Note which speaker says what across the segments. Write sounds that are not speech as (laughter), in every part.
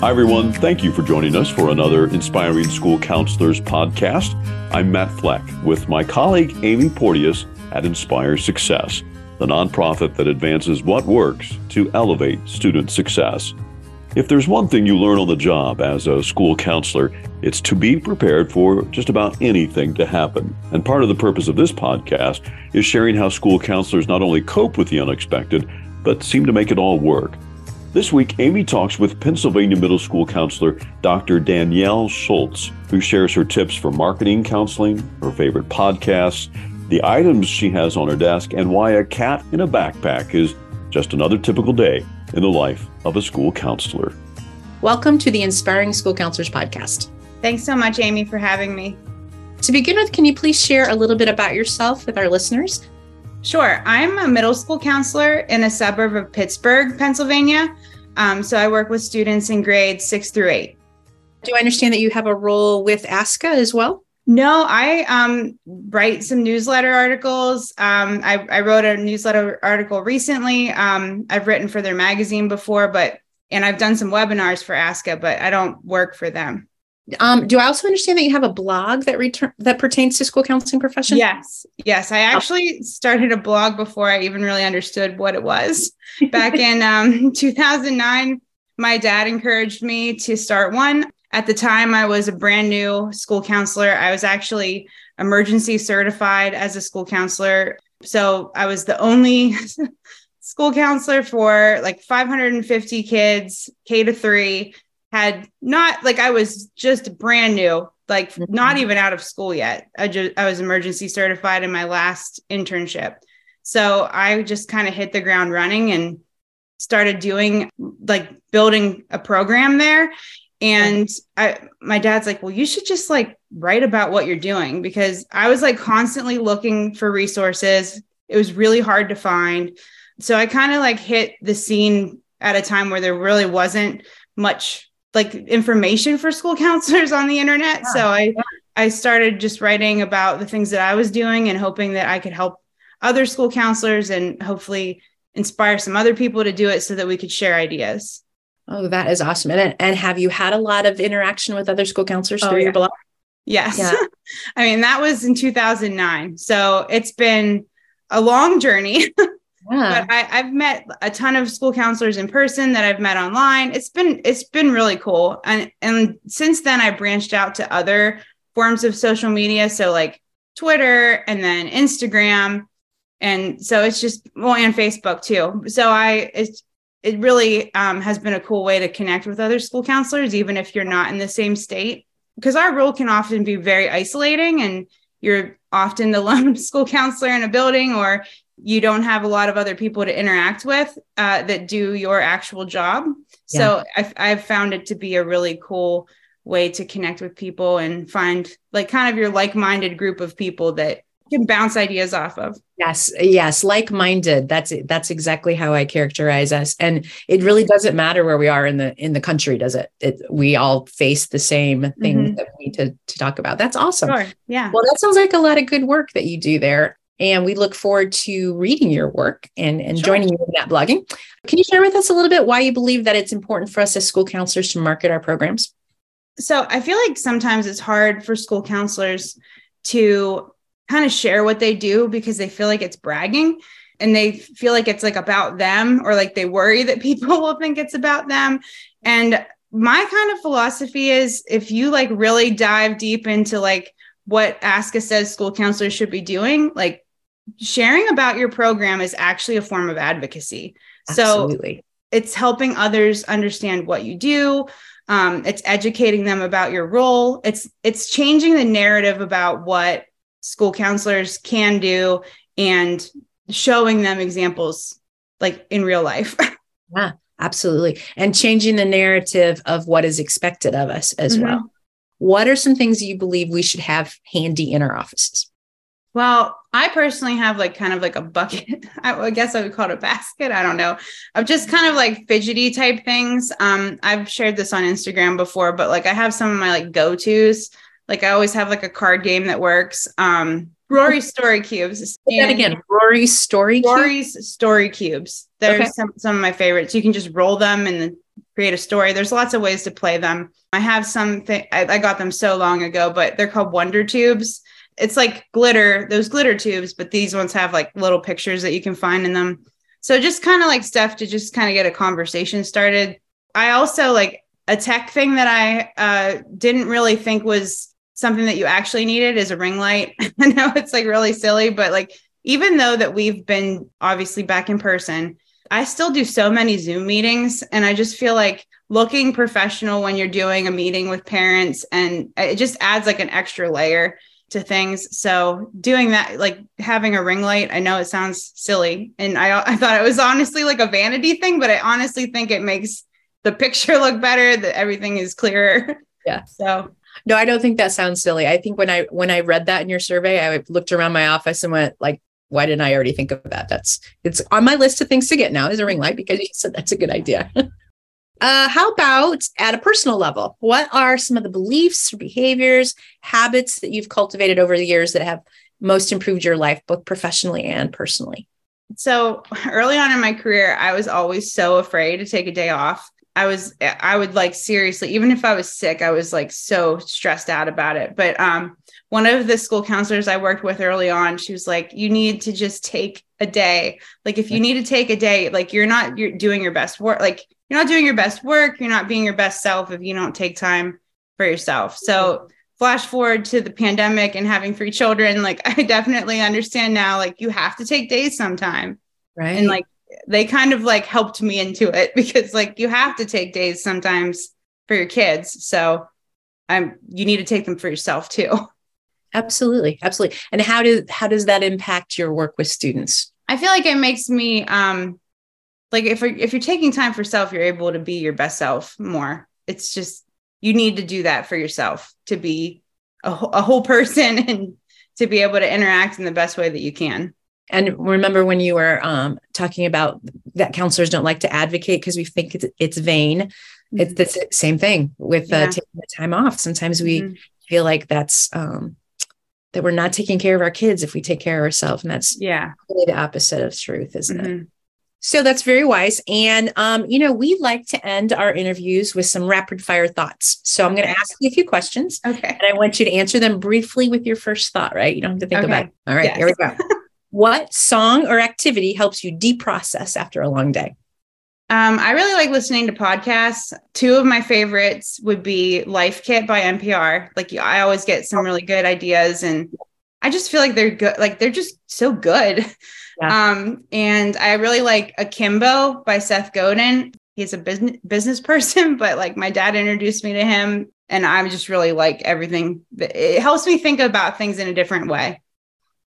Speaker 1: Hi, everyone. Thank you for joining us for another Inspiring School Counselors podcast. I'm Matt Fleck with my colleague Amy Porteous at Inspire Success, the nonprofit that advances what works to elevate student success. If there's one thing you learn on the job as a school counselor, it's to be prepared for just about anything to happen. And part of the purpose of this podcast is sharing how school counselors not only cope with the unexpected, but seem to make it all work. This week, Amy talks with Pennsylvania Middle School counselor Dr. Danielle Schultz, who shares her tips for marketing counseling, her favorite podcasts, the items she has on her desk, and why a cat in a backpack is just another typical day in the life of a school counselor.
Speaker 2: Welcome to the Inspiring School Counselors Podcast.
Speaker 3: Thanks so much, Amy, for having me.
Speaker 2: To begin with, can you please share a little bit about yourself with our listeners?
Speaker 3: Sure. I'm a middle school counselor in a suburb of Pittsburgh, Pennsylvania. Um, so I work with students in grades six through eight.
Speaker 2: Do I understand that you have a role with ASCA as well?
Speaker 3: No, I um, write some newsletter articles. Um, I, I, wrote a newsletter article recently. Um, I've written for their magazine before, but and I've done some webinars for ASCA, but I don't work for them.
Speaker 2: Um, do I also understand that you have a blog that return that pertains to school counseling profession?
Speaker 3: Yes, yes. I actually started a blog before I even really understood what it was. Back (laughs) in um, 2009, my dad encouraged me to start one. At the time, I was a brand new school counselor. I was actually emergency certified as a school counselor, so I was the only (laughs) school counselor for like 550 kids, K to three had not like I was just brand new, like mm-hmm. not even out of school yet. I just I was emergency certified in my last internship. So I just kind of hit the ground running and started doing like building a program there. And I my dad's like, "Well, you should just like write about what you're doing because I was like constantly looking for resources. It was really hard to find. So I kind of like hit the scene at a time where there really wasn't much like information for school (laughs) counselors on the internet. Yeah. So I. I started just writing about the things that I was doing and hoping that I could help other school counselors and hopefully inspire some other people to do it so that we could share ideas.
Speaker 2: Oh, that is awesome. And, and have you had a lot of interaction with other school counselors oh, through yeah. your blog?
Speaker 3: Yes. Yeah. (laughs) I mean, that was in 2009. So it's been a long journey. (laughs) Yeah. But I, I've met a ton of school counselors in person that I've met online. It's been it's been really cool. And and since then I branched out to other forms of social media. So like Twitter and then Instagram. And so it's just well and Facebook too. So I it's it really um, has been a cool way to connect with other school counselors, even if you're not in the same state. Because our role can often be very isolating and you're often the (laughs) lone school counselor in a building or you don't have a lot of other people to interact with uh, that do your actual job. Yeah. So I've, I've found it to be a really cool way to connect with people and find like kind of your like-minded group of people that can bounce ideas off of.
Speaker 2: Yes, yes, like-minded. That's that's exactly how I characterize us. And it really doesn't matter where we are in the in the country, does it? it we all face the same things mm-hmm. that we need to to talk about. That's awesome.
Speaker 3: Sure. Yeah.
Speaker 2: Well, that sounds like a lot of good work that you do there. And we look forward to reading your work and, and sure. joining you in that blogging. Can you share with us a little bit why you believe that it's important for us as school counselors to market our programs?
Speaker 3: So I feel like sometimes it's hard for school counselors to kind of share what they do because they feel like it's bragging and they feel like it's like about them or like they worry that (laughs) people will think it's about them. And my kind of philosophy is if you like really dive deep into like what ASCA says school counselors should be doing, like sharing about your program is actually a form of advocacy. Absolutely. So it's helping others understand what you do. Um, it's educating them about your role. It's it's changing the narrative about what school counselors can do and showing them examples like in real life. (laughs)
Speaker 2: yeah, absolutely. And changing the narrative of what is expected of us as mm-hmm. well. What are some things you believe we should have handy in our offices?
Speaker 3: Well, I personally have like kind of like a bucket. (laughs) I guess I would call it a basket. I don't know. Of just kind of like fidgety type things. Um, I've shared this on Instagram before, but like I have some of my like go-tos. Like I always have like a card game that works. Um, Rory story cubes.
Speaker 2: Say that again. Rory story
Speaker 3: Rory's cubes? story cubes. There's okay. some, some of my favorites. You can just roll them and create a story. There's lots of ways to play them. I have some, th- I, I got them so long ago, but they're called Wonder Tubes. It's like glitter, those glitter tubes, but these ones have like little pictures that you can find in them. So just kind of like stuff to just kind of get a conversation started. I also like a tech thing that I uh, didn't really think was something that you actually needed is a ring light. (laughs) I know it's like really silly, but like even though that we've been obviously back in person, I still do so many Zoom meetings and I just feel like looking professional when you're doing a meeting with parents and it just adds like an extra layer to things. So doing that, like having a ring light, I know it sounds silly. And I, I thought it was honestly like a vanity thing, but I honestly think it makes the picture (laughs) look better, that everything is clearer.
Speaker 2: Yeah.
Speaker 3: So
Speaker 2: no, I don't think that sounds silly. I think when I when I read that in your survey, I looked around my office and went like, why didn't I already think of that? That's it's on my list of things to get now is a ring light because you said that's a good idea. (laughs) uh, how about at a personal level? What are some of the beliefs or behaviors, habits that you've cultivated over the years that have most improved your life, both professionally and personally?
Speaker 3: So (laughs) early on in my career, I was always so afraid to take a day off. I was I would like seriously even if I was sick I was like so stressed out about it but um one of the school counselors I worked with early on she was like you need to just take a day like if you need to take a day like you're not you're doing your best work like you're not doing your best work you're not being your best self if you don't take time for yourself so flash forward to the pandemic and having three children like (laughs) I definitely understand now like you have to take days sometime
Speaker 2: right
Speaker 3: and like they kind of like helped me into it (laughs) because like you have to take days sometimes for your kids. So I'm you need to take them for yourself too.
Speaker 2: Absolutely. Absolutely. And how does how does that impact your work with students?
Speaker 3: I feel like it makes me um like if if you're taking time for self, you're able to be your best self more. It's just you need to do that for yourself to be a, a whole (laughs) person and to be able to interact in the best way that you can.
Speaker 2: And remember when you were um, talking about that counselors don't like to advocate because we think it's, it's vain. Mm-hmm. It's the same thing with uh, taking the time off. Sometimes we mm-hmm. feel like that's um, that we're not taking care of our kids if we take care of ourselves, and that's
Speaker 3: yeah
Speaker 2: really the opposite of truth, isn't mm-hmm. it? So that's very wise. And, um, you know, we like to end our interviews with some rapid fire thoughts. So I'm going to ask you a few questions.
Speaker 3: Okay.
Speaker 2: And I want you to answer them briefly with your first thought, right? You don't have to think
Speaker 3: okay.
Speaker 2: about it. All right, yes. here we go. (laughs) What song or activity helps you deprocess after a long day?
Speaker 3: Um, I really like listening to podcasts. Two of my favorites would be Life Kit by NPR. Like I always get some really good ideas and I just feel like they're good. Like they're just so good. Yeah. Um, and I really like Akimbo by Seth Godin. He's a business business (laughs) person, but like my dad introduced me to him and I'm just really like everything. It helps me think about things in a different way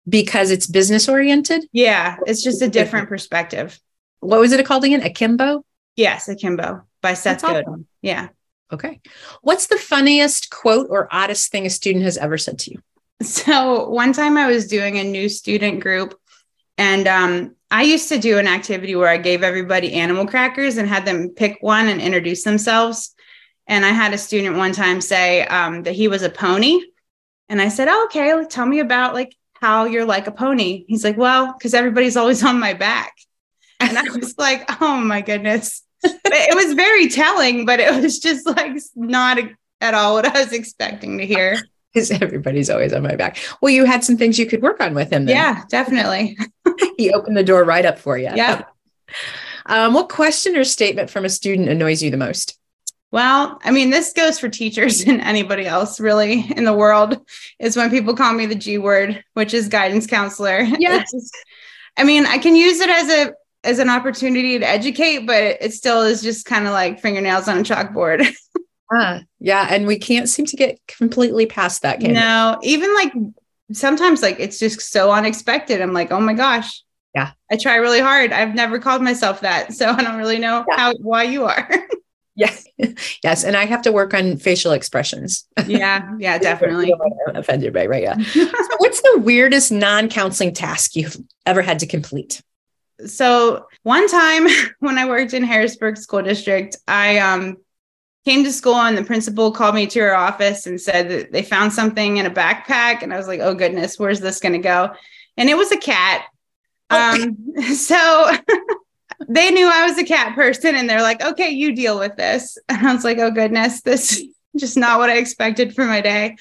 Speaker 2: because it's business oriented?
Speaker 3: Yeah, it's just a different perspective.
Speaker 2: What was it called again? Akimbo?
Speaker 3: Yes, Akimbo by Seth Godin. Awesome. Yeah.
Speaker 2: Okay. What's the funniest quote or oddest thing a student has ever said to you?
Speaker 3: So one time I was doing a new student group and um, I used to do an activity where I gave everybody animal crackers and had them pick one and introduce themselves. And I had a student one time say um, that he was a pony. And I said, oh, okay, tell me about like how you're like a pony. He's like, well, because everybody's always (laughs) on my back. And I was (laughs) like, oh my goodness. it was very telling, but it was just like not at all what I was expecting to hear.
Speaker 2: Because everybody's always on my back. Well, you had some things you could work on with him. Then.
Speaker 3: Yeah, definitely. (laughs)
Speaker 2: he opened the door right up for you.
Speaker 3: Yeah. (laughs)
Speaker 2: Um, what question or statement from a student annoys you the most?
Speaker 3: Well, I mean, this goes for teachers (laughs) and anybody else really in the world is when people call me the G word, which is guidance counselor.
Speaker 2: Yes.
Speaker 3: I mean, I can use it as a as an opportunity to educate, but it still is just kind of like fingernails on a chalkboard.
Speaker 2: Uh, yeah. And we can't seem to get completely past that.
Speaker 3: Can no, even like sometimes like it's just so unexpected. I'm like, oh my gosh.
Speaker 2: Yeah.
Speaker 3: I try really hard. I've never called myself that. (laughs) So I don't really know yeah. how why you are. (laughs)
Speaker 2: Yes. (laughs) yes. And I have to work on facial expressions.
Speaker 3: Yeah. Yeah, definitely.
Speaker 2: offended by, right? Yeah. so what's the weirdest non counseling task you've ever had to complete?
Speaker 3: So one time when I worked in Harrisburg School District, I um, came to school and the principal called me to her office and said that they found something in a backpack. And I was like, oh goodness, where's this going to go? And it was a cat. Oh. Um, (laughs) so (laughs) they knew I was a cat person and they're like, okay, you deal with this. (laughs) And I was like, oh goodness, this is just not what I expected for my day.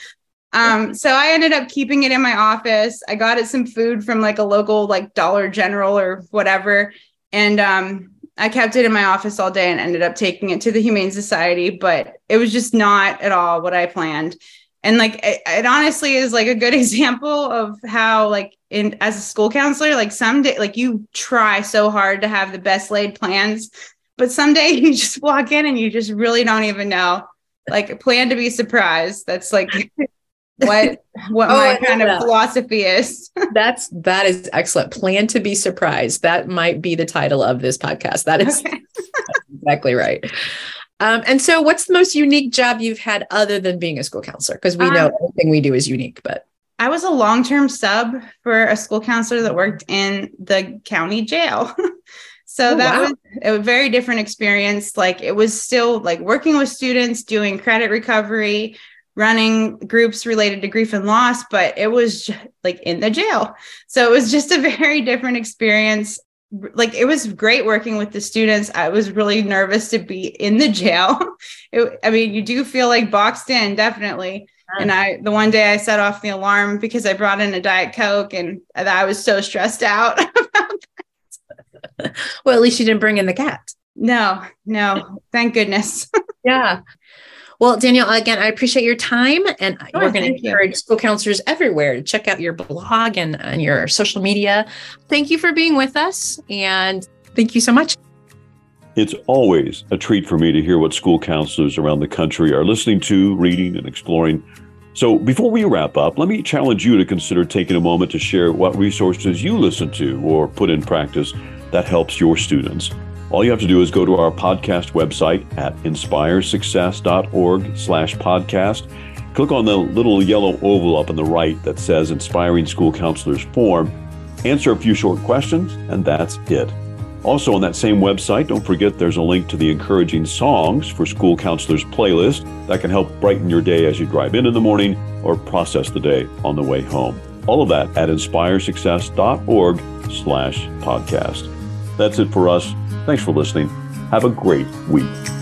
Speaker 3: Um, so I ended up keeping it in my office. I got it some food from like a local like Dollar General or whatever. And um, I kept it in my office all day and ended up taking it to the Humane Society, but it was just not at all what I planned. And like it, it honestly is like a good (laughs) example of how like in as a school counselor, like someday like you try so hard to have the best laid plans, but someday (laughs) you just walk in and you just really don't even know. Like plan to be surprised. That's like (laughs) what what (laughs) oh, my kind of that. philosophy is. (laughs)
Speaker 2: That's that is excellent. Plan to be surprised. That might be the title of this podcast. That is okay. (laughs) exactly right. Um, and so, what's the most unique job you've had other than being a school counselor? Because we know um, everything we do is unique, but
Speaker 3: I was a long term sub for a school counselor that worked in the county jail. so oh, that wow. was a very different experience. Like it was still like working with students, doing credit recovery, running groups related to grief and loss, but it was like in the jail. So it was just a (laughs) very different experience like it was great working with the students. I was really nervous to be in the jail. (laughs) It, I mean, you do feel like boxed in, definitely. And I, the one day I set off the alarm because I brought in a Diet Coke and I was so stressed out (laughs)
Speaker 2: well, at least you didn't bring in the cat.
Speaker 3: No, no, thank goodness.
Speaker 2: Yeah. Well, Danielle, again, I appreciate your time, and sure, we're going to encourage you. school counselors everywhere to check out your blog and, and your social media. Thank you for being with us, and thank you so much.
Speaker 1: It's always a treat for me to hear what school counselors around the country are listening to, reading, and exploring. So, before we wrap up, let me challenge you to consider taking a moment to share what resources you listen to or put in practice that helps your students. All you have to do is go to our podcast website at inspiresuccess.org slash podcast. Click on the little yellow oval up on the right that says Inspiring School Counselors Form. Answer a few short questions, and that's it. Also, on that same website, don't forget there's a link to the Encouraging Songs for School Counselors playlist that can help brighten your day as you drive in in the morning or process the day on the way home. All of that at inspiresuccess.org slash podcast. That's it for us. Thanks for listening. Have a great week.